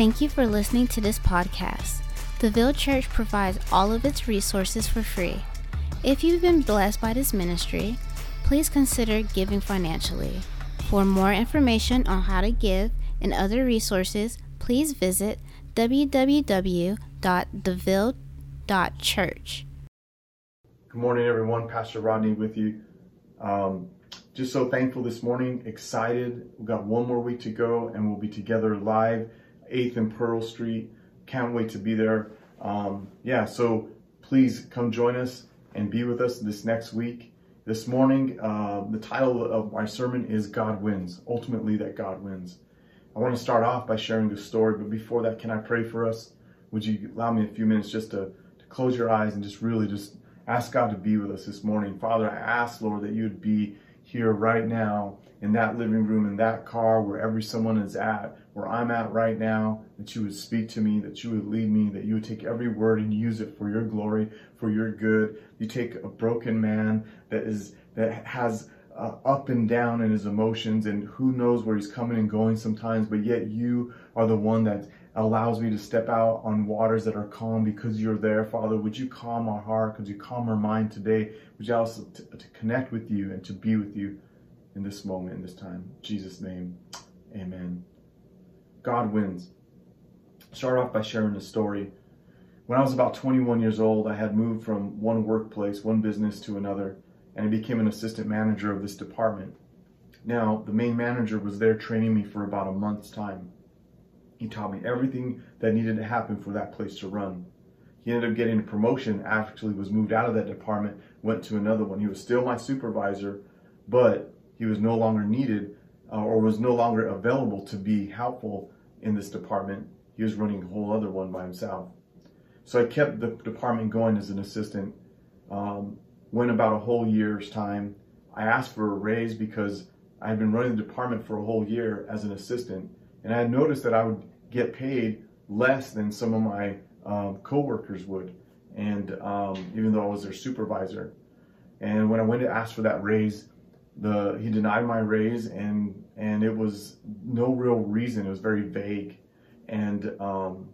Thank you for listening to this podcast. The Ville Church provides all of its resources for free. If you've been blessed by this ministry, please consider giving financially. For more information on how to give and other resources, please visit www.theville.church. Good morning, everyone. Pastor Rodney with you. Um, just so thankful this morning, excited. We've got one more week to go, and we'll be together live, 8th and Pearl Street. Can't wait to be there. Um, yeah, so please come join us and be with us this next week. This morning, uh, the title of my sermon is God Wins. Ultimately, that God wins. I want to start off by sharing the story, but before that, can I pray for us? Would you allow me a few minutes just to, to close your eyes and just really just ask God to be with us this morning. Father, I ask, Lord, that you would be here right now in that living room, in that car, wherever someone is at, where I'm at right now, that you would speak to me, that you would lead me, that you would take every word and use it for your glory, for your good. You take a broken man that is that has uh, up and down in his emotions and who knows where he's coming and going sometimes, but yet you are the one that allows me to step out on waters that are calm because you're there, Father. Would you calm our heart? Could you calm our mind today? Would you also to, to connect with you and to be with you in this moment, in this time? In Jesus' name, amen. God wins. Start off by sharing a story. When I was about 21 years old, I had moved from one workplace, one business to another, and I became an assistant manager of this department. Now, the main manager was there training me for about a month's time. He taught me everything that needed to happen for that place to run. He ended up getting a promotion, actually was moved out of that department, went to another one. He was still my supervisor, but he was no longer needed uh, or was no longer available to be helpful in this department. He was running a whole other one by himself. So I kept the department going as an assistant. Um, went about a whole year's time. I asked for a raise because I had been running the department for a whole year as an assistant, and I had noticed that I would get paid less than some of my um, coworkers would, and um, even though I was their supervisor. And when I went to ask for that raise, the he denied my raise, and and it was no real reason. It was very vague. And um,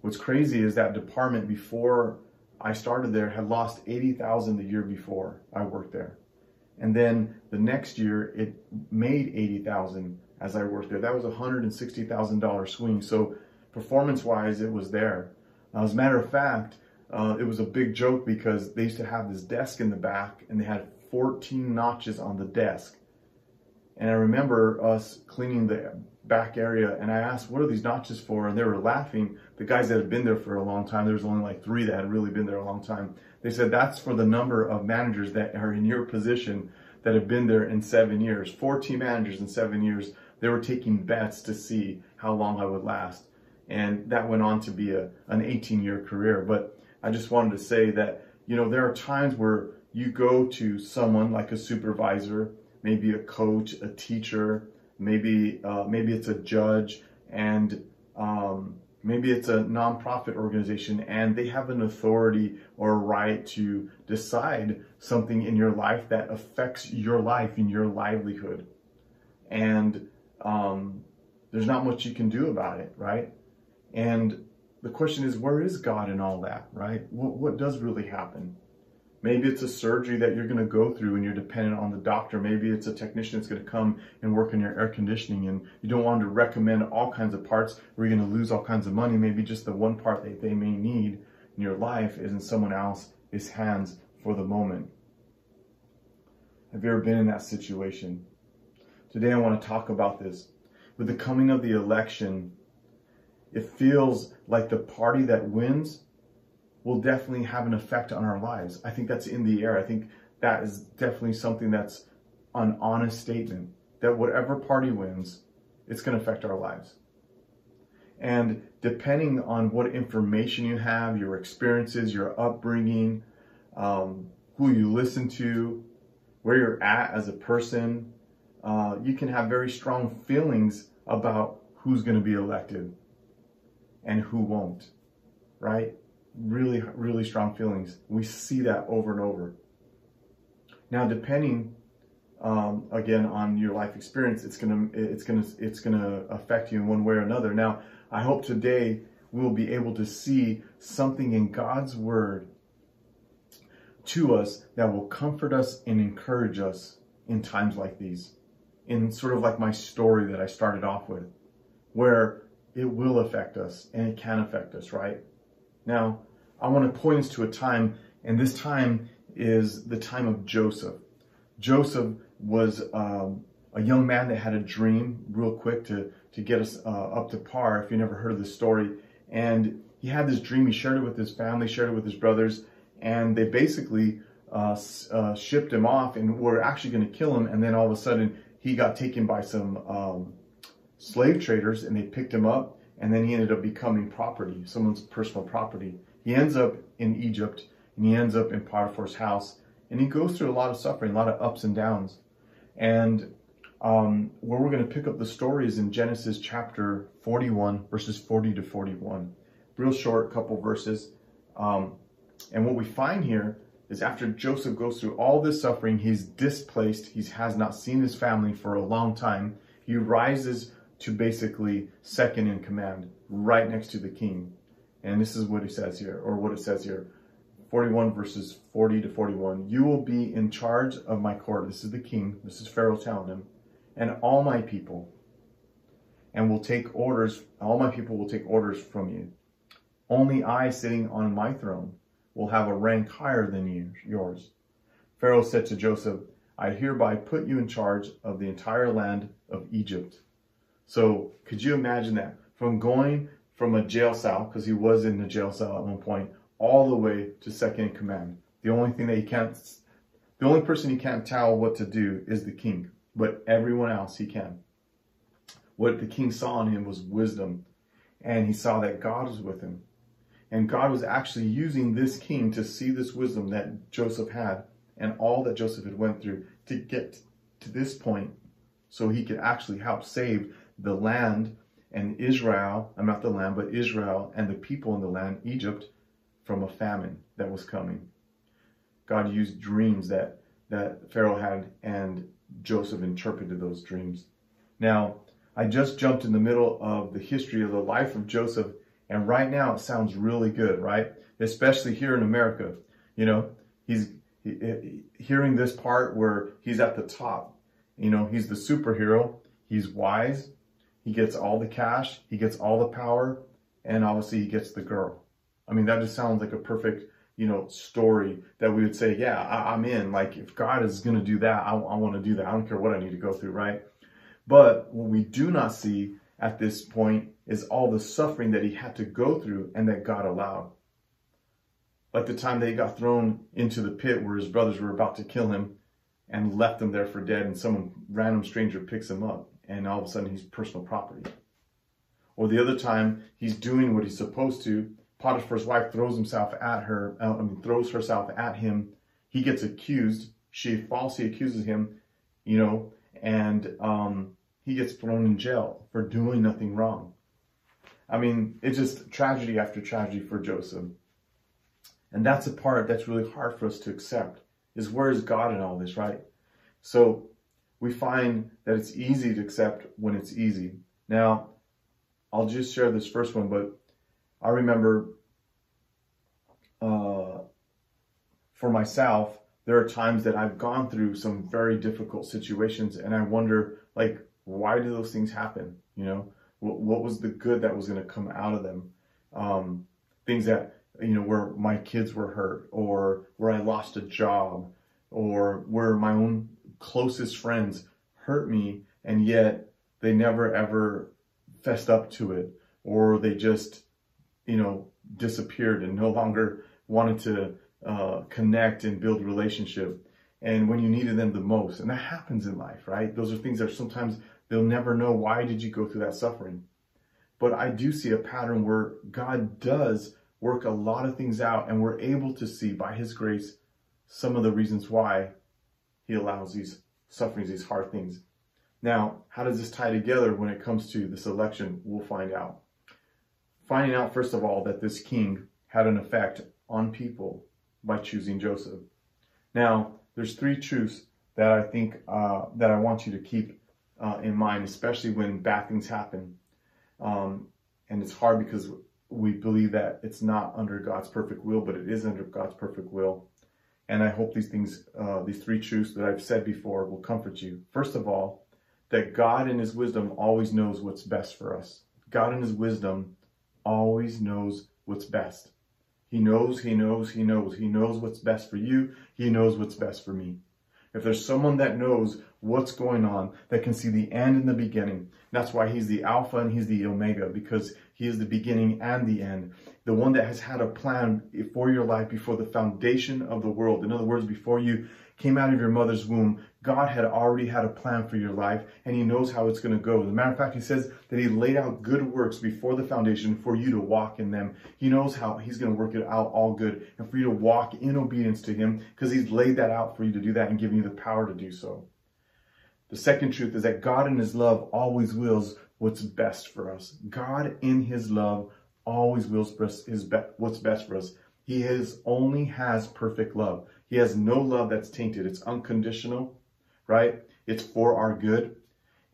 what's crazy is that department before I started there had lost eighty thousand the year before I worked there, and then the next year it made eighty thousand as I worked there. That was a hundred and sixty thousand dollar swing. So performance wise, it was there. Now, as a matter of fact, uh, it was a big joke because they used to have this desk in the back, and they had 14 notches on the desk. And I remember us cleaning the back area, and I asked, "What are these notches for?" And they were laughing. The guys that had been there for a long time, there was only like three that had really been there a long time. They said that's for the number of managers that are in your position that have been there in seven years. 14 managers in seven years they were taking bets to see how long I would last. And that went on to be a, an 18 year career. But I just wanted to say that, you know, there are times where you go to someone like a supervisor, maybe a coach, a teacher, maybe, uh, maybe it's a judge, and um, maybe it's a nonprofit organization, and they have an authority or a right to decide something in your life that affects your life and your livelihood. And um, there's not much you can do about it, right? And the question is, where is God in all that, right? What, what does really happen? Maybe it's a surgery that you're going to go through and you're dependent on the doctor. Maybe it's a technician that's going to come and work on your air conditioning and you don't want to recommend all kinds of parts where you're going to lose all kinds of money. Maybe just the one part that they may need in your life is in someone else's hands for the moment. Have you ever been in that situation? Today I want to talk about this. With the coming of the election, it feels like the party that wins will definitely have an effect on our lives. I think that's in the air. I think that is definitely something that's an honest statement that whatever party wins, it's going to affect our lives. And depending on what information you have, your experiences, your upbringing, um, who you listen to, where you're at as a person, uh, you can have very strong feelings about who's going to be elected and who won't, right? Really, really strong feelings. We see that over and over. Now, depending um, again on your life experience, it's gonna it's gonna it's gonna affect you in one way or another. Now, I hope today we will be able to see something in God's word to us that will comfort us and encourage us in times like these. In sort of like my story that I started off with, where it will affect us and it can affect us, right? Now, I want to point us to a time, and this time is the time of Joseph. Joseph was um, a young man that had a dream, real quick to, to get us uh, up to par, if you never heard of this story. And he had this dream, he shared it with his family, shared it with his brothers, and they basically uh, uh, shipped him off and were actually going to kill him. And then all of a sudden, he got taken by some um, slave traders and they picked him up. And then he ended up becoming property, someone's personal property. He ends up in Egypt and he ends up in Potiphar's house. And he goes through a lot of suffering, a lot of ups and downs. And um, where we're going to pick up the story is in Genesis chapter 41, verses 40 to 41. Real short couple verses. Um, and what we find here is after Joseph goes through all this suffering, he's displaced, he has not seen his family for a long time. He rises to basically second in command, right next to the king. And this is what he says here, or what it says here 41 verses 40 to 41. You will be in charge of my court. This is the king. This is Pharaoh telling him. And all my people. And will take orders. All my people will take orders from you. Only I sitting on my throne will have a rank higher than you, yours. Pharaoh said to Joseph, I hereby put you in charge of the entire land of Egypt. So could you imagine that? From going from a jail cell, because he was in the jail cell at one point, all the way to second in command. The only thing that he can't, the only person he can't tell what to do is the king, but everyone else he can. What the king saw in him was wisdom, and he saw that God was with him. And God was actually using this king to see this wisdom that Joseph had and all that Joseph had went through to get to this point so he could actually help save the land and Israel, I'm not the land, but Israel and the people in the land, Egypt, from a famine that was coming. God used dreams that, that Pharaoh had and Joseph interpreted those dreams. Now, I just jumped in the middle of the history of the life of Joseph and right now it sounds really good, right? Especially here in America. You know, he's he, hearing this part where he's at the top. You know, he's the superhero. He's wise. He gets all the cash. He gets all the power. And obviously he gets the girl. I mean, that just sounds like a perfect, you know, story that we would say, yeah, I, am in. Like if God is going to do that, I, I want to do that. I don't care what I need to go through, right? But what we do not see at this point is all the suffering that he had to go through and that God allowed. Like the time that he got thrown into the pit where his brothers were about to kill him and left him there for dead, and some random stranger picks him up, and all of a sudden he's personal property. Or the other time he's doing what he's supposed to. Potiphar's wife throws himself at her, uh, I mean, throws herself at him. He gets accused. She falsely accuses him, you know, and um, he gets thrown in jail for doing nothing wrong. I mean, it's just tragedy after tragedy for Joseph. And that's a part that's really hard for us to accept is where is God in all this, right? So we find that it's easy to accept when it's easy. Now, I'll just share this first one, but I remember uh, for myself, there are times that I've gone through some very difficult situations and I wonder, like, why do those things happen? You know, what, what was the good that was going to come out of them? Um, things that, you know, where my kids were hurt or where I lost a job or where my own closest friends hurt me and yet they never ever fessed up to it or they just, you know, disappeared and no longer wanted to uh, connect and build relationship and when you needed them the most. And that happens in life, right? Those are things that sometimes they'll never know why did you go through that suffering. But I do see a pattern where God does work a lot of things out and we're able to see by his grace some of the reasons why he allows these sufferings, these hard things. Now, how does this tie together when it comes to this election? We'll find out. Finding out, first of all, that this king had an effect on people by choosing Joseph. Now, there's three truths that I think uh, that I want you to keep uh, in mind, especially when bad things happen. Um, and it's hard because we believe that it's not under God's perfect will, but it is under God's perfect will. And I hope these things, uh, these three truths that I've said before, will comfort you. First of all, that God in His wisdom always knows what's best for us. God in His wisdom always knows what's best. He knows, He knows, He knows. He knows what's best for you. He knows what's best for me. If there's someone that knows what's going on, that can see the end and the beginning, that's why He's the Alpha and He's the Omega, because He is the beginning and the end. The one that has had a plan for your life before the foundation of the world. In other words, before you came out of your mother's womb, God had already had a plan for your life and He knows how it's going to go. As a matter of fact, He says that He laid out good works before the foundation for you to walk in them. He knows how He's going to work it out all good and for you to walk in obedience to Him because He's laid that out for you to do that and giving you the power to do so. The second truth is that God in His love always wills what's best for us. God in His love always wills his be- what's best for us. He has only has perfect love. He has no love that's tainted. It's unconditional, right? It's for our good,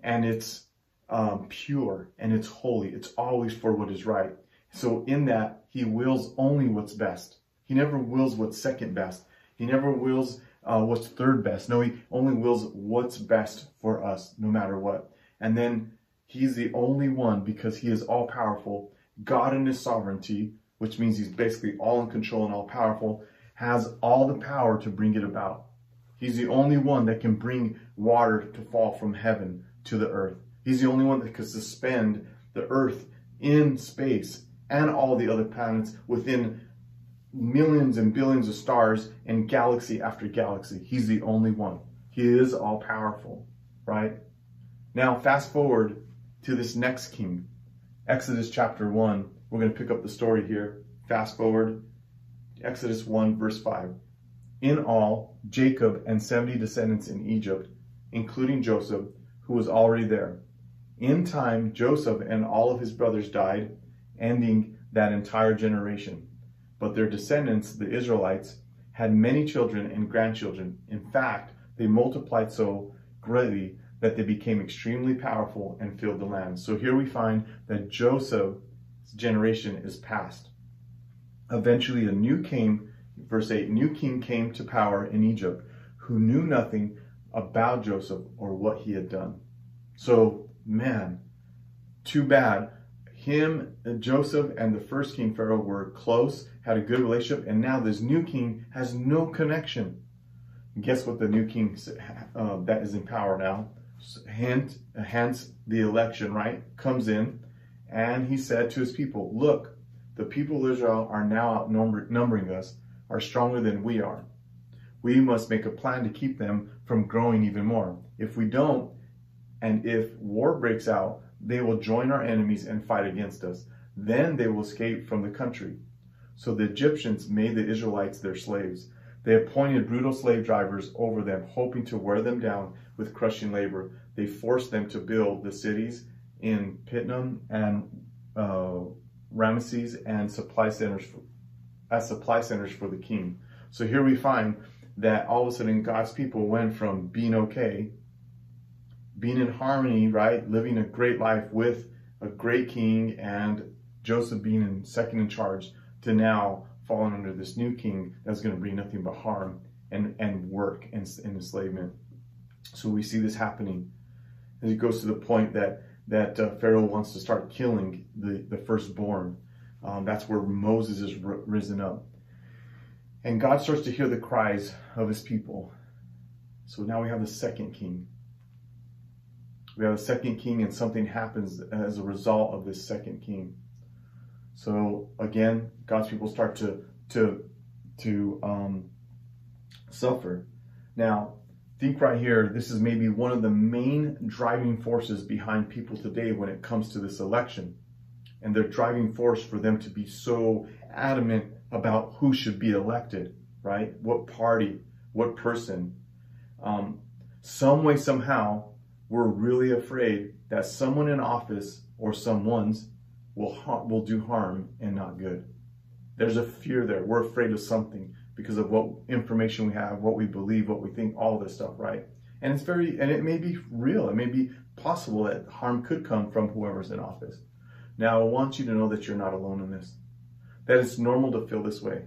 and it's um, pure and it's holy. It's always for what is right. So in that, he wills only what's best. He never wills what's second best. He never wills uh, what's third best. No, he only wills what's best for us, no matter what. And then he's the only one because he is all powerful. God in his sovereignty, which means he's basically all in control and all powerful, has all the power to bring it about. He's the only one that can bring water to fall from heaven to the earth. He's the only one that can suspend the earth in space and all the other planets within millions and billions of stars and galaxy after galaxy. He's the only one. He is all powerful, right? Now, fast forward to this next king, Exodus chapter 1. We're going to pick up the story here. Fast forward Exodus 1, verse 5. In all, Jacob and 70 descendants in Egypt, including Joseph, who was already there. In time, Joseph and all of his brothers died, ending that entire generation. But their descendants, the Israelites, had many children and grandchildren. In fact, they multiplied so greatly that they became extremely powerful and filled the land. So here we find that Joseph's generation is past. Eventually, a new king, verse 8, new king came to power in Egypt who knew nothing about Joseph or what he had done. So, man, too bad. Him, Joseph, and the first king Pharaoh were close, had a good relationship, and now this new king has no connection. guess what the new king uh, that is in power now? Hint, hence the election, right? Comes in, and he said to his people, Look, the people of Israel are now outnumbering us, are stronger than we are. We must make a plan to keep them from growing even more. If we don't, and if war breaks out, they will join our enemies and fight against us. Then they will escape from the country. So the Egyptians made the Israelites their slaves. They appointed brutal slave drivers over them, hoping to wear them down with crushing labor. They forced them to build the cities in Pithom and uh, Ramesses and supply centers for, as supply centers for the king. So here we find that all of a sudden God's people went from being okay, being in harmony, right, living a great life with a great king and Joseph being in second in charge, to now falling under this new king that's going to bring nothing but harm and, and work and, and enslavement. So we see this happening. And it goes to the point that that uh, Pharaoh wants to start killing the, the firstborn. Um, that's where Moses is r- risen up. And God starts to hear the cries of his people. So now we have the second king. We have a second king, and something happens as a result of this second king. So again, God's people start to to to um, suffer. Now, think right here, this is maybe one of the main driving forces behind people today when it comes to this election. And their driving force for them to be so adamant about who should be elected, right? What party, what person. Um, some way, somehow, we're really afraid that someone in office or someone's will, ha- will do harm and not good. There's a fear there. We're afraid of something because of what information we have, what we believe, what we think, all this stuff, right? And it's very, and it may be real. It may be possible that harm could come from whoever's in office. Now, I want you to know that you're not alone in this, that it's normal to feel this way.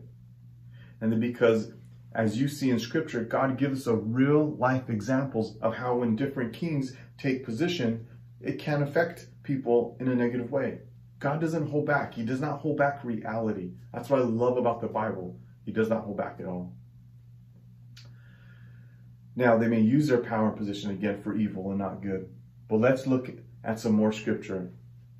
And that because, as you see in Scripture, God gives us a real life examples of how when different kings take position, it can affect people in a negative way. God doesn't hold back. He does not hold back reality. That's what I love about the Bible. He does not hold back at all. Now, they may use their power and position again for evil and not good. But let's look at some more scripture.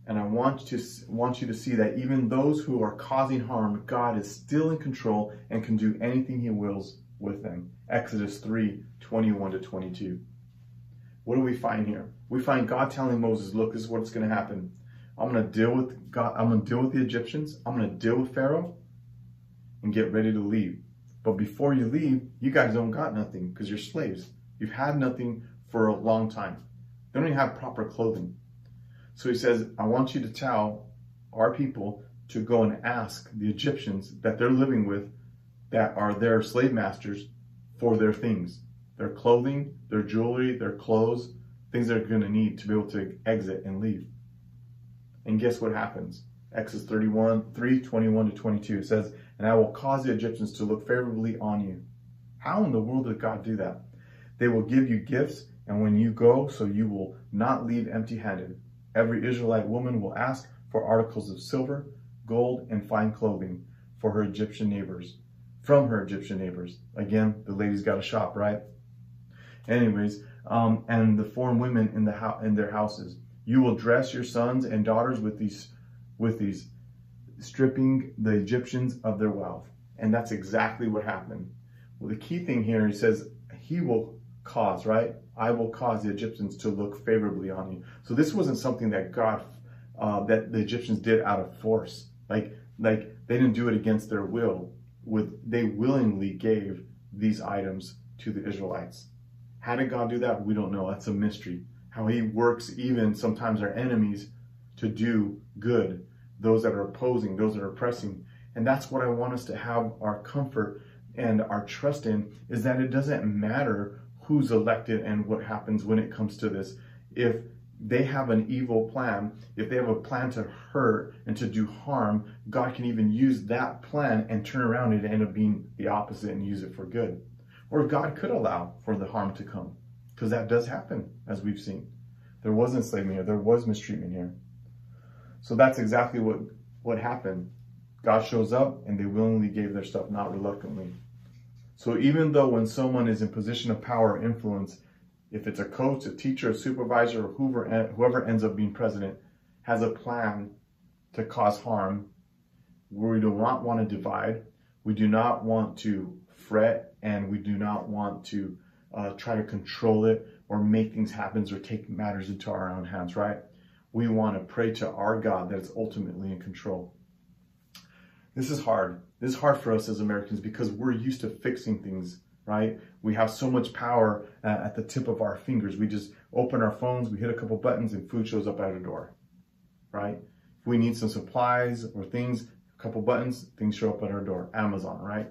And I want to want you to see that even those who are causing harm, God is still in control and can do anything he wills with them. Exodus 3, 21 to 22. What do we find here? We find God telling Moses, look, this is what's going to happen. I'm going to deal with God. I'm to deal with the Egyptians. I'm going to deal with Pharaoh and get ready to leave. But before you leave, you guys don't got nothing because you're slaves. You've had nothing for a long time. They don't even have proper clothing. So he says, I want you to tell our people to go and ask the Egyptians that they're living with that are their slave masters for their things, their clothing, their jewelry, their clothes, things they're going to need to be able to exit and leave. And guess what happens? Exodus 31, 3, 21 to 22 says, And I will cause the Egyptians to look favorably on you. How in the world did God do that? They will give you gifts, and when you go, so you will not leave empty handed. Every Israelite woman will ask for articles of silver, gold, and fine clothing for her Egyptian neighbors, from her Egyptian neighbors. Again, the ladies got a shop, right? Anyways, um, and the foreign women in the ho- in their houses. You will dress your sons and daughters with these with these, stripping the Egyptians of their wealth. And that's exactly what happened. Well, the key thing here, he says, he will cause, right? I will cause the Egyptians to look favorably on you. So this wasn't something that God, uh, that the Egyptians did out of force. Like, like they didn't do it against their will. With they willingly gave these items to the Israelites. How did God do that? We don't know. That's a mystery. How He works even sometimes our enemies to do good those that are opposing, those that are oppressing. And that's what I want us to have our comfort and our trust in is that it doesn't matter who's elected and what happens when it comes to this. If they have an evil plan, if they have a plan to hurt and to do harm, God can even use that plan and turn around and end up being the opposite and use it for good. Or God could allow for the harm to come, because that does happen, as we've seen. There was enslavement here, there was mistreatment here. So that's exactly what, what happened. God shows up and they willingly gave their stuff, not reluctantly. So even though when someone is in position of power or influence, if it's a coach, a teacher, a supervisor, or whoever, eh, whoever ends up being president, has a plan to cause harm, we do not want to divide. We do not want to fret, and we do not want to uh, try to control it or make things happen or take matters into our own hands, right? we want to pray to our God that is ultimately in control. This is hard. This is hard for us as Americans because we're used to fixing things, right? We have so much power uh, at the tip of our fingers. We just open our phones, we hit a couple buttons, and food shows up at our door, right? If we need some supplies or things, a couple buttons, things show up at our door. Amazon, right?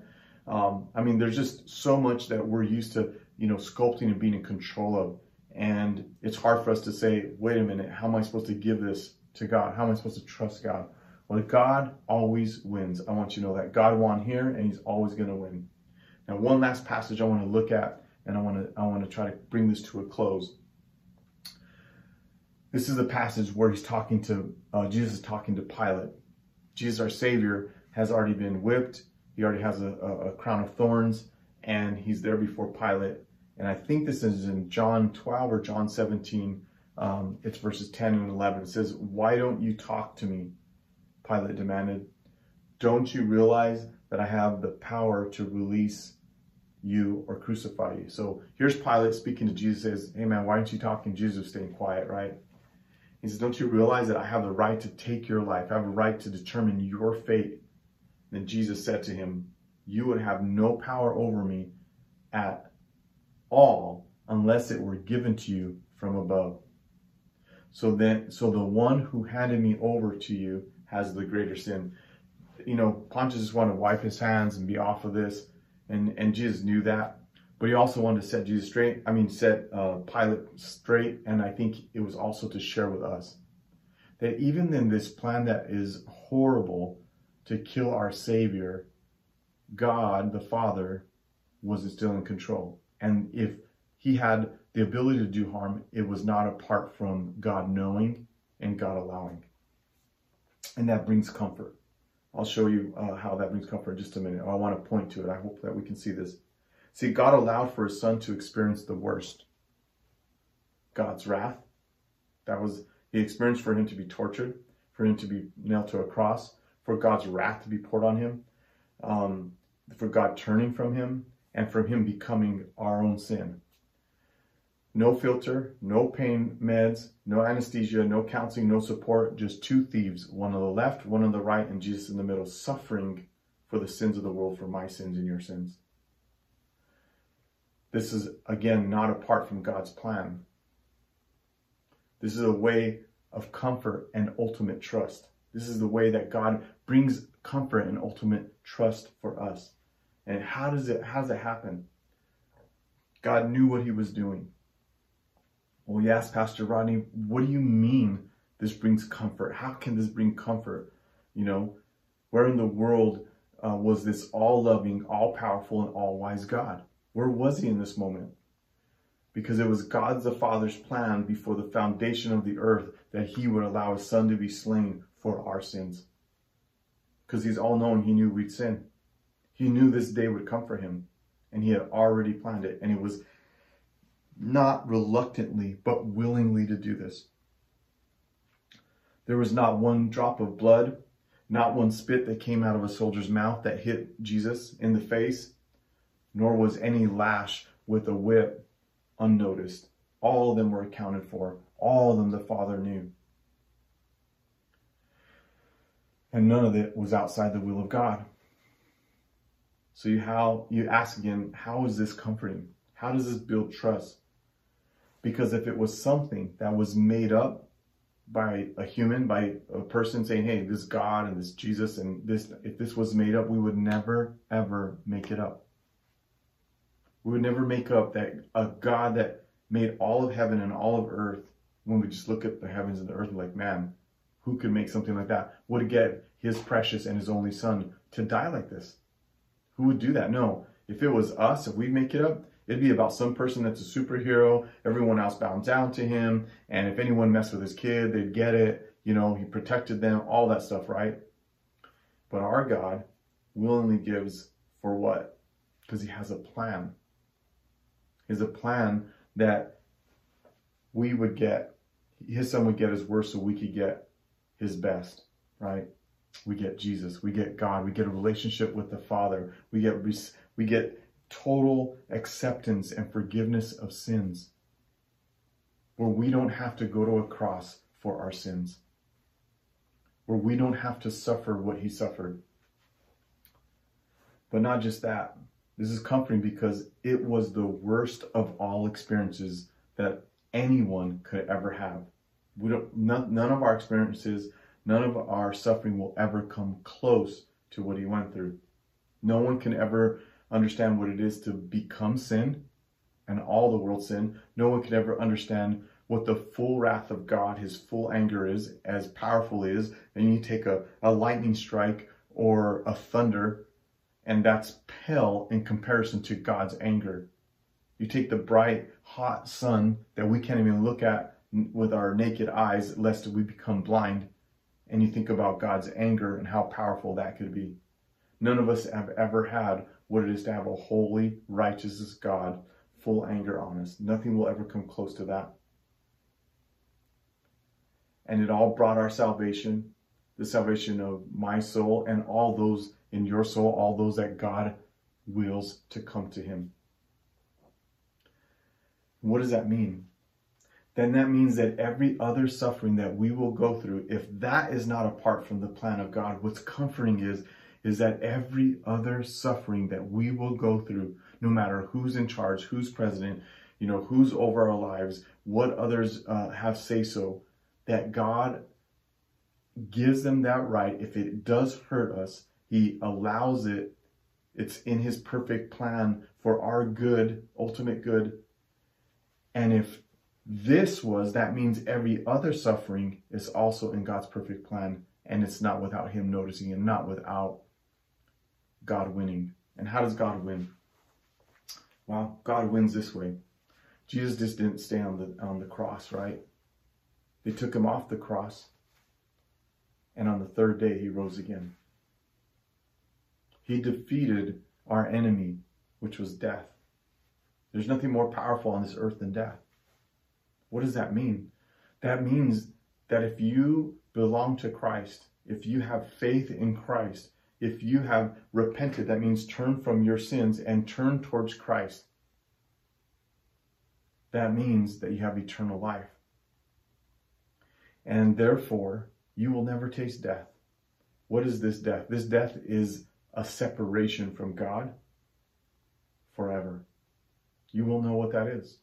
Um, I mean, there's just so much that we're used to, you know, sculpting and being in control of and it's hard for us to say, wait a minute, how am I supposed to give this to God? How am I supposed to trust God? Well, God always wins. I want you to know that God won here and he's always going to win. Now, one last passage I want to look at and I want to I want to try to bring this to a close. This is a passage where he's talking to uh, Jesus is talking to Pilate. Jesus, our Savior, has already been whipped. He already has a, a, a crown of thorns, and he's there before Pilate and I think this is in John 12 or John 17. Um, it's verses 10 and 11. It says, Why don't you talk to me? Pilate demanded. Don't you realize that I have the power to release you or crucify you? So here's Pilate speaking to Jesus, says, Hey man, why aren't you talking? Jesus is staying quiet, right? He says, Don't you realize that I have the right to take your life? I have a right to determine your fate. Then Jesus said to him, You would have no power over me at all unless it were given to you from above. So then, so the one who handed me over to you has the greater sin. You know, Pontius just wanted to wipe his hands and be off of this, and and Jesus knew that, but he also wanted to set Jesus straight. I mean, set uh, Pilate straight, and I think it was also to share with us that even in this plan that is horrible to kill our Savior, God, the Father, was still in control. And if he had the ability to do harm, it was not apart from God knowing and God allowing. And that brings comfort. I'll show you uh, how that brings comfort in just a minute. I want to point to it. I hope that we can see this. See, God allowed for his son to experience the worst God's wrath. That was the experience for him to be tortured, for him to be nailed to a cross, for God's wrath to be poured on him, um, for God turning from him, and from him becoming our own sin. No filter, no pain meds, no anesthesia, no counseling, no support, just two thieves, one on the left, one on the right, and Jesus in the middle, suffering for the sins of the world, for my sins and your sins. This is, again, not apart from God's plan. This is a way of comfort and ultimate trust. This is the way that God brings comfort and ultimate trust for us. And how does it how does it happen? God knew what he was doing. Well, we asked Pastor Rodney, what do you mean this brings comfort? How can this bring comfort? You know, where in the world uh, was this all loving, all powerful, and all wise God? Where was he in this moment? Because it was God's the Father's plan before the foundation of the earth that he would allow his son to be slain for our sins. Because he's all knowing, he knew we'd sin. He knew this day would come for him, and he had already planned it. And he was not reluctantly, but willingly to do this. There was not one drop of blood, not one spit that came out of a soldier's mouth that hit Jesus in the face, nor was any lash with a whip unnoticed. All of them were accounted for. All of them the Father knew. And none of it was outside the will of God. So you how you ask again, how is this comforting? How does this build trust? Because if it was something that was made up by a human, by a person saying, hey, this God and this Jesus and this, if this was made up, we would never, ever make it up. We would never make up that a God that made all of heaven and all of earth, when we just look at the heavens and the earth, like, man, who could make something like that? Would get his precious and his only son to die like this? Who would do that? No. If it was us, if we make it up, It'd be about some person that's a superhero. Everyone else bows down to him. And if anyone messed with his kid, they'd get it. You know, he protected them, all that stuff, right? But our God willingly gives for what? Because he has a plan. He has a plan that we would get, his son would get his worst so we could get his best, right? We get Jesus, we get God, we get a relationship with the Father, we get we get total acceptance and forgiveness of sins, where we don't have to go to a cross for our sins, where we don't have to suffer what he suffered. But not just that. This is comforting because it was the worst of all experiences that anyone could ever have. We don't, none, none of our experiences, none of our suffering will ever come close to what he went through. No one can ever understand what it is to become sin and all the world's sin. No one could ever understand what the full wrath of God, his full anger is, as powerful is. And you take a, a lightning strike or a thunder, and that's pale in comparison to God's anger. You take the bright, hot sun that we can't even look at with our naked eyes, lest we become blind, and you think about God's anger and how powerful that could be. None of us have ever had what it is to have a holy, righteous God, full anger on us. Nothing will ever come close to that. And it all brought our salvation, the salvation of my soul and all those in your soul, all those that God wills to come to Him. What does that mean? Then that means that every other suffering that we will go through, if that is not apart from the plan of God, what's comforting is is that every other suffering that we will go through, no matter who's in charge, who's president, you know, who's over our lives, what others uh, have say so, that God gives them that right. If it does hurt us, He allows it. It's in His perfect plan for our good, ultimate good. And if this was, that means every other suffering is also in God's perfect plan, and it's not without Him noticing and not without God winning. And how does God win? Well, God wins this way. Jesus just didn't stay on the on the cross, right? They took him off the cross, and on the third day he rose again. He defeated our enemy, which was death. There's nothing more powerful on this earth than death. What does that mean? That means that if you belong to Christ, if you have faith in Christ, if you have repented, that means turn from your sins and turn towards Christ. That means that you have eternal life. And therefore, you will never taste death. What is this death? This death is a separation from God forever. You will know what that is.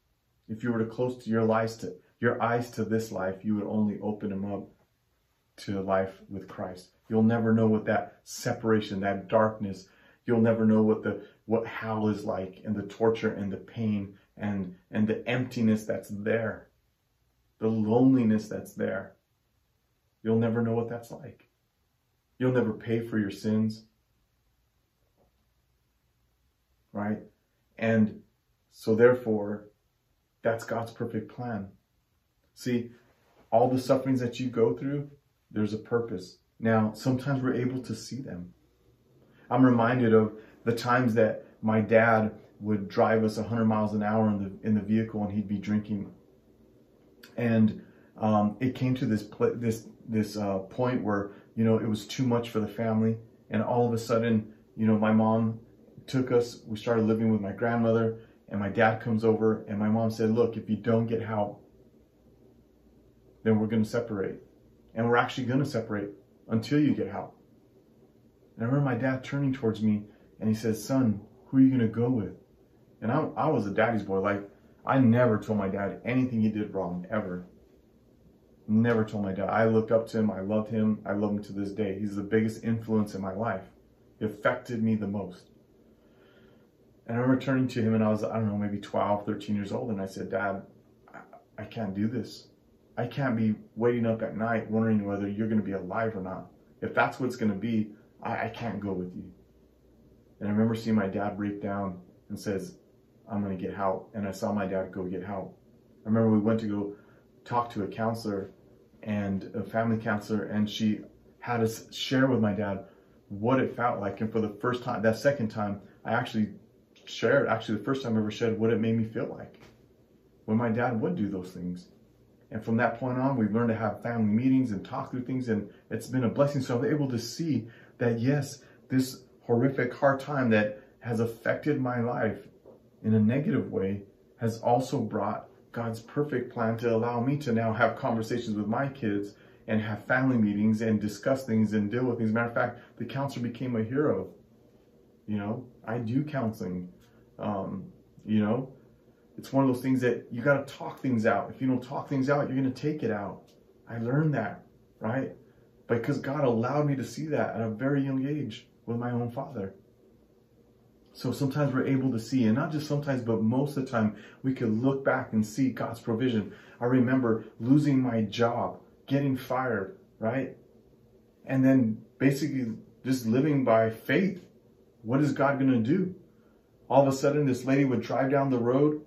If you were to close to your eyes to your eyes to this life, you would only open them up to life with Christ. You'll never know what that separation, that darkness, you'll never know what the what hell is like and the torture and the pain and and the emptiness that's there. The loneliness that's there. You'll never know what that's like. You'll never pay for your sins. Right? And so therefore, that's God's perfect plan. See, all the sufferings that you go through, there's a purpose. Now, sometimes we're able to see them. I'm reminded of the times that my dad would drive us 100 miles an hour in the in the vehicle, and he'd be drinking. And um, it came to this this this uh, point where you know it was too much for the family, and all of a sudden, you know, my mom took us. We started living with my grandmother, and my dad comes over, and my mom said, "Look, if you don't get help, then we're going to separate, and we're actually going to separate." until you get help. And I remember my dad turning towards me and he says, Son, who are you going to go with? And I, I was a daddy's boy. Like, I never told my dad anything he did wrong, ever. Never told my dad. I looked up to him. I loved him. I love him to this day. He's the biggest influence in my life. He affected me the most. And I remember turning to him and I was, I don't know, maybe 12, 13 years old. And I said, Dad, I, can't do this. I can't be waiting up at night wondering whether you're going to be alive or not. If that's what it's going to be, I, I can't go with you. And I remember seeing my dad break down and says, I'm going to get help. And I saw my dad go get help. I remember we went to go talk to a counselor and a family counselor, and she had us share with my dad what it felt like. And for the first time, that second time, I actually shared, actually, the first time I ever shared what it made me feel like when my dad would do those things. And from that point on, we've learned to have family meetings and talk through things, and it's been a blessing. So I'm able to see that, yes, this horrific, hard time that has affected my life in a negative way has also brought God's perfect plan to allow me to now have conversations with my kids and have family meetings and discuss things and deal with things. Matter of fact, the counselor became a hero. You know, I do counseling. Um, you know, it's one of those things that you got to talk things out. If you don't talk things out, you're going to take it out. I learned that, right? Because God allowed me to see that at a very young age with my own father. So sometimes we're able to see, and not just sometimes, but most of the time, we could look back and see God's provision. I remember losing my job, getting fired, right? And then basically just living by faith. What is God going to do? All of a sudden, this lady would drive down the road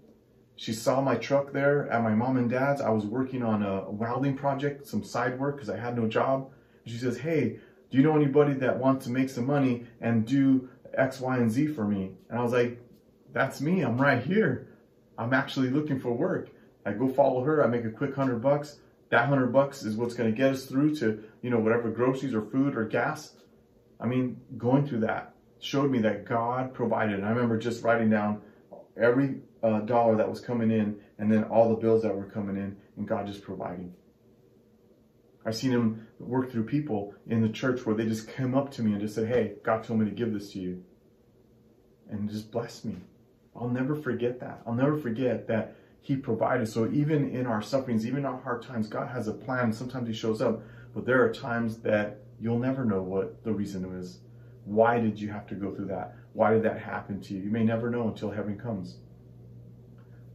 she saw my truck there at my mom and dad's. I was working on a welding project, some side work because I had no job. She says, Hey, do you know anybody that wants to make some money and do X, Y, and Z for me? And I was like, That's me. I'm right here. I'm actually looking for work. I go follow her. I make a quick hundred bucks. That hundred bucks is what's going to get us through to, you know, whatever groceries or food or gas. I mean, going through that showed me that God provided. And I remember just writing down every uh, dollar that was coming in and then all the bills that were coming in and God just providing. I've seen him work through people in the church where they just came up to me and just said, Hey, God told me to give this to you. And just blessed me. I'll never forget that. I'll never forget that He provided. So even in our sufferings, even our hard times, God has a plan. Sometimes He shows up, but there are times that you'll never know what the reason is. Why did you have to go through that? Why did that happen to you? You may never know until heaven comes.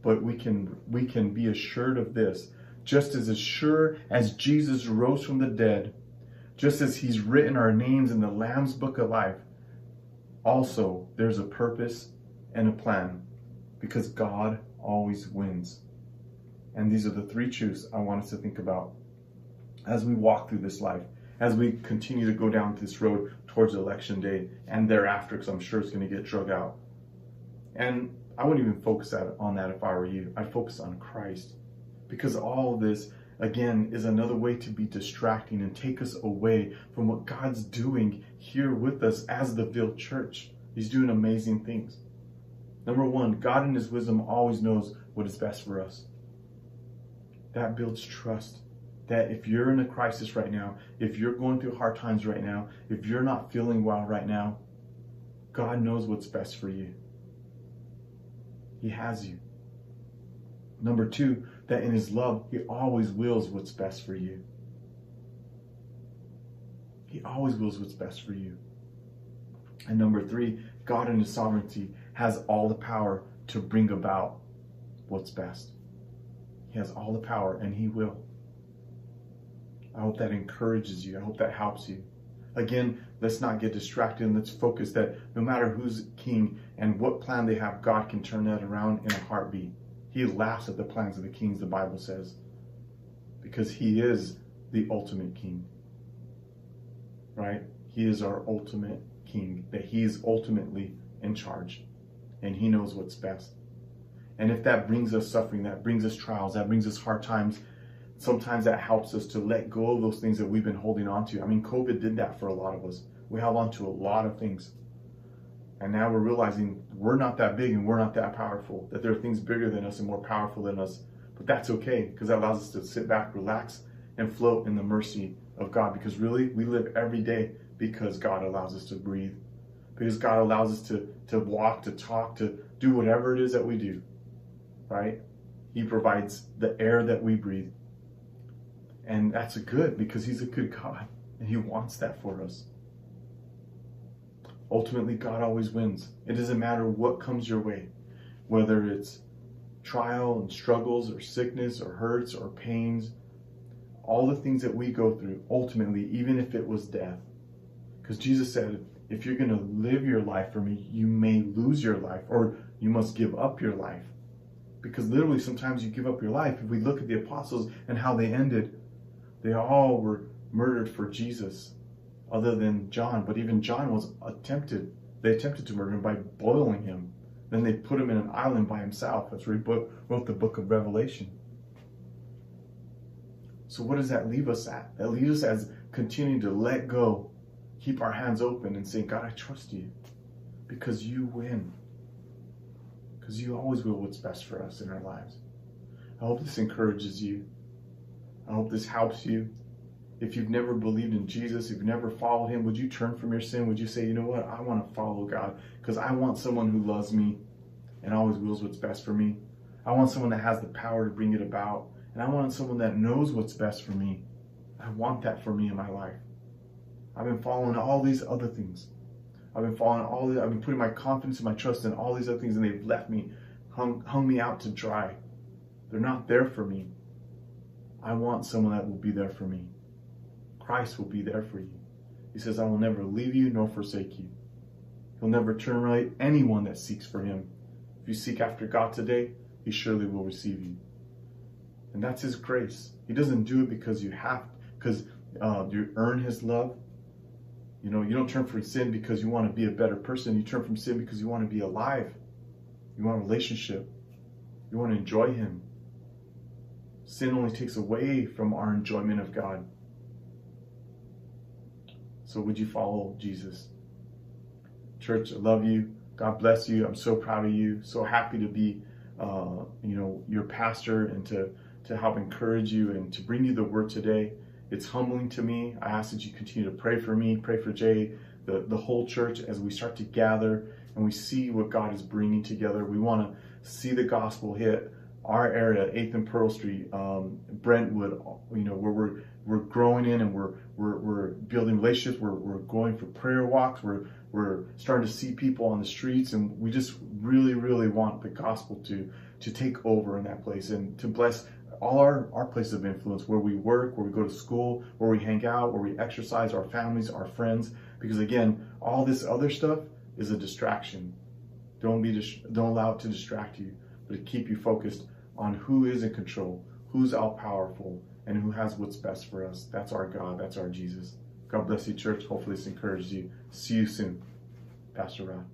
but we can we can be assured of this just as sure as Jesus rose from the dead just as he's written our names in the lamb's book of life also there's a purpose and a plan because God always wins and these are the three truths I want us to think about as we walk through this life as we continue to go down this road towards election day and thereafter because I'm sure it's going to get drug out and I wouldn't even focus on that if I were you. I'd focus on Christ. Because all this, again, is another way to be distracting and take us away from what God's doing here with us as the Ville Church. He's doing amazing things. Number one, God in His wisdom always knows what is best for us. That builds trust. That if you're in a crisis right now, if you're going through hard times right now, if you're not feeling well right now, God knows what's best for you. He has you. Number two, that in His love, He always wills what's best for you. He always wills what's best for you. And number three, God in His sovereignty has all the power to bring about what's best. He has all the power and He will. I hope that encourages you. I hope that helps you. Again, let's not get distracted and let's focus that no matter who's king and what plan they have, God can turn that around in a heartbeat. He laughs at the plans of the kings, the Bible says, because he is the ultimate king. Right? He is our ultimate king, that he is ultimately in charge and he knows what's best. And if that brings us suffering, that brings us trials, that brings us hard times, sometimes that helps us to let go of those things that we've been holding on to. I mean, COVID did that for a lot of us. We held on to a lot of things. And now we're realizing we're not that big and we're not that powerful, that there are things bigger than us and more powerful than us. But that's okay because that allows us to sit back, relax, and float in the mercy of God. Because really, we live every day because God allows us to breathe, because God allows us to, to walk, to talk, to do whatever it is that we do, right? He provides the air that we breathe. And that's good because He's a good God and He wants that for us. Ultimately, God always wins. It doesn't matter what comes your way, whether it's trial and struggles or sickness or hurts or pains, all the things that we go through, ultimately, even if it was death. Because Jesus said, if you're going to live your life for me, you may lose your life or you must give up your life. Because literally, sometimes you give up your life. If we look at the apostles and how they ended, they all were murdered for Jesus, other than John. But even John was attempted, they attempted to murder him by boiling him. Then they put him in an island by himself. That's where he wrote the book of Revelation. So, what does that leave us at? That leaves us as continuing to let go, keep our hands open, and say, God, I trust you because you win. Because you always will what's best for us in our lives. I hope this encourages you. I hope this helps you. If you've never believed in Jesus, if you've never followed him, would you turn from your sin? Would you say, you know what? I want to follow God because I want someone who loves me and always wills what's best for me. I want someone that has the power to bring it about. And I want someone that knows what's best for me. I want that for me in my life. I've been following all these other things. I've been following all the, I've been putting my confidence and my trust in all these other things and they've left me, hung, hung me out to dry. They're not there for me. I want someone that will be there for me. Christ will be there for you. He says, I will never leave you nor forsake you. He'll never turn away anyone that seeks for him. If you seek after God today, he surely will receive you. And that's his grace. He doesn't do it because you have, because uh, you earn his love. You know, you don't turn from sin because you want to be a better person. You turn from sin because you want to be alive. You want a relationship. You want to enjoy him. Sin only takes away from our enjoyment of God. So would you follow Jesus? Church, I love you. God bless you. I'm so proud of you. So happy to be, uh, you know, your pastor and to to help encourage you and to bring you the word today. It's humbling to me. I ask that you continue to pray for me, pray for Jay, the, the whole church as we start to gather and we see what God is bringing together. We want to see the gospel hit our area, 8th and Pearl Street, um, Brentwood, you know, where we're we're growing in and we're we're, we're building relationships. We're, we're going for prayer walks. We're we're starting to see people on the streets, and we just really really want the gospel to to take over in that place and to bless all our, our places of influence where we work, where we go to school, where we hang out, where we exercise, our families, our friends. Because again, all this other stuff is a distraction. Don't be don't allow it to distract you, but to keep you focused on who is in control, who's all powerful, and who has what's best for us. That's our God. That's our Jesus. God bless you, church. Hopefully, this encourages you. See you soon. Pastor Rod.